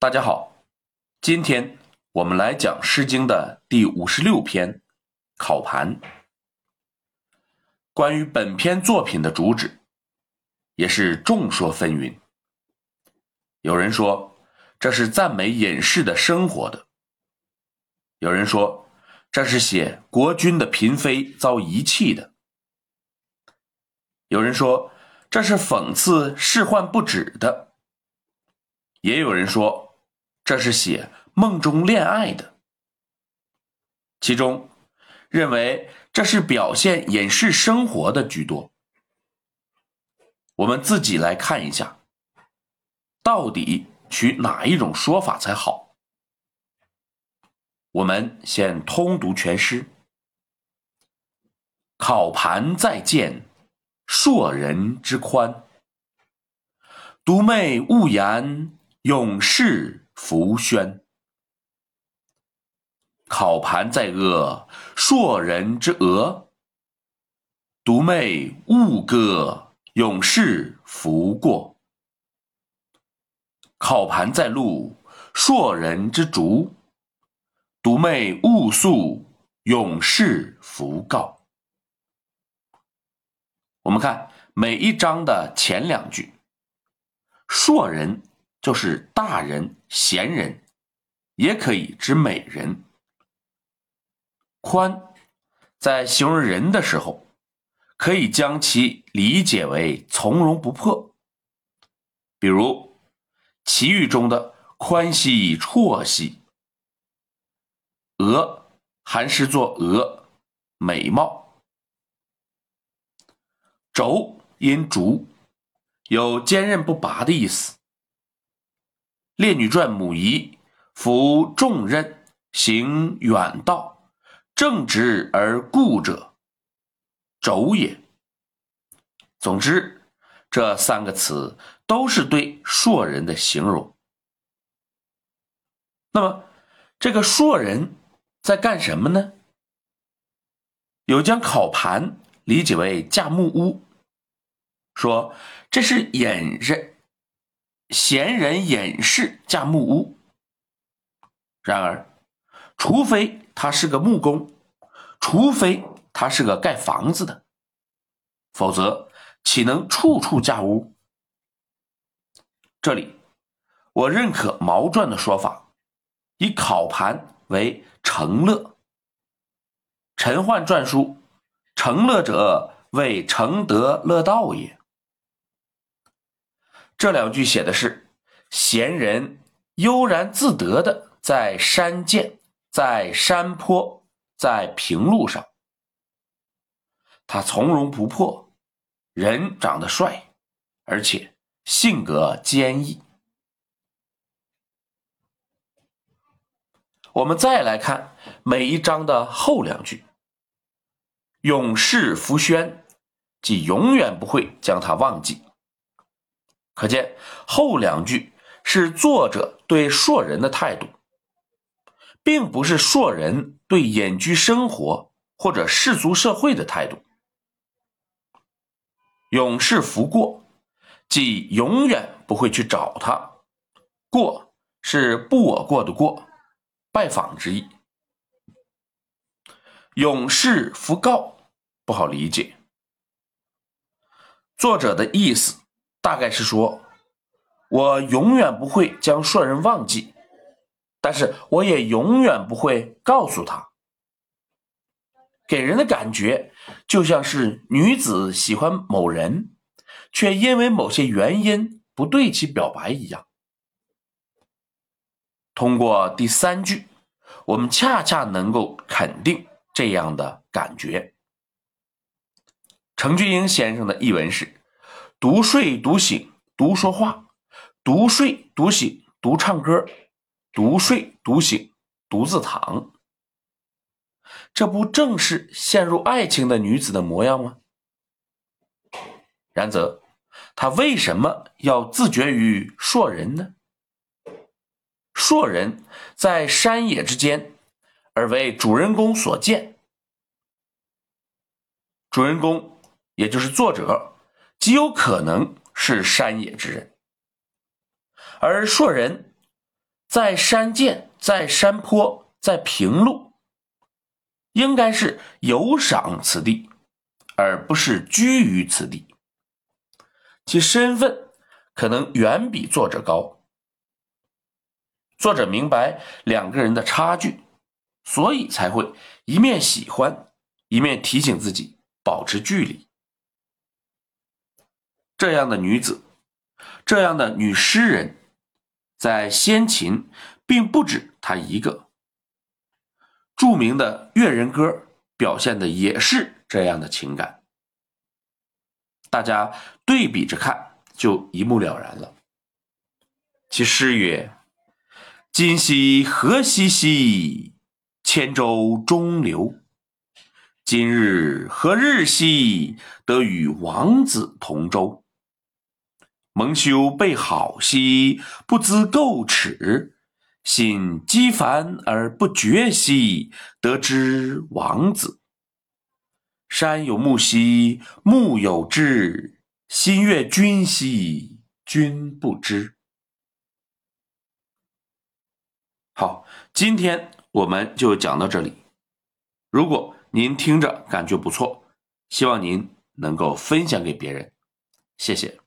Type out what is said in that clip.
大家好，今天我们来讲《诗经》的第五十六篇《考盘》。关于本篇作品的主旨，也是众说纷纭。有人说这是赞美隐士的生活的；有人说这是写国君的嫔妃遭遗弃的；有人说这是讽刺仕宦不止的；也有人说。这是写梦中恋爱的，其中认为这是表现隐士生活的居多。我们自己来看一下，到底取哪一种说法才好？我们先通读全诗：“考盘在见，硕人之宽。独寐勿言，永世。”浮轩，考盘在阿，硕人之额；独寐勿歌，永世福过。考盘在路，硕人之竹；独寐勿诉，永世福告。我们看每一章的前两句，硕人。就是大人、贤人，也可以指美人。宽，在形容人的时候，可以将其理解为从容不迫。比如齐语中的“宽兮绰兮”，额还是作额，美貌。轴因竹，有坚韧不拔的意思。《列女传》母仪服重任，行远道，正直而固者，轴也。总之，这三个词都是对硕人的形容。那么，这个硕人在干什么呢？有将烤盘理解为架木屋，说这是隐人。闲人隐士架木屋。然而，除非他是个木工，除非他是个盖房子的，否则岂能处处架屋？这里，我认可毛传的说法，以考盘为成乐。陈奂传书：“成乐者，为成德乐道也。”这两句写的是闲人悠然自得的在山涧、在山坡、在平路上，他从容不迫，人长得帅，而且性格坚毅。我们再来看每一章的后两句：“永世福轩”，即永远不会将他忘记。可见后两句是作者对硕人的态度，并不是硕人对隐居生活或者世俗社会的态度。永世福过，即永远不会去找他。过是不我过的过，拜访之意。永世福告不好理解，作者的意思。大概是说，我永远不会将硕人忘记，但是我也永远不会告诉他。给人的感觉就像是女子喜欢某人，却因为某些原因不对其表白一样。通过第三句，我们恰恰能够肯定这样的感觉。程俊英先生的译文是。独睡独醒，独说话；独睡独醒，独唱歌；独睡独醒，独自躺。这不正是陷入爱情的女子的模样吗？然则，她为什么要自绝于硕人呢？硕人在山野之间，而为主人公所见。主人公，也就是作者。极有可能是山野之人，而硕人在山涧，在山坡，在平路，应该是游赏此地，而不是居于此地。其身份可能远比作者高。作者明白两个人的差距，所以才会一面喜欢，一面提醒自己保持距离。这样的女子，这样的女诗人，在先秦并不止她一个。著名的《越人歌》表现的也是这样的情感。大家对比着看，就一目了然了。其诗曰：“今夕何夕兮，千舟中流。今日何日兮，得与王子同舟。”蒙羞被好兮，不知垢耻；心积烦而不绝兮，得知王子。山有木兮木有枝，心悦君兮君不知。好，今天我们就讲到这里。如果您听着感觉不错，希望您能够分享给别人，谢谢。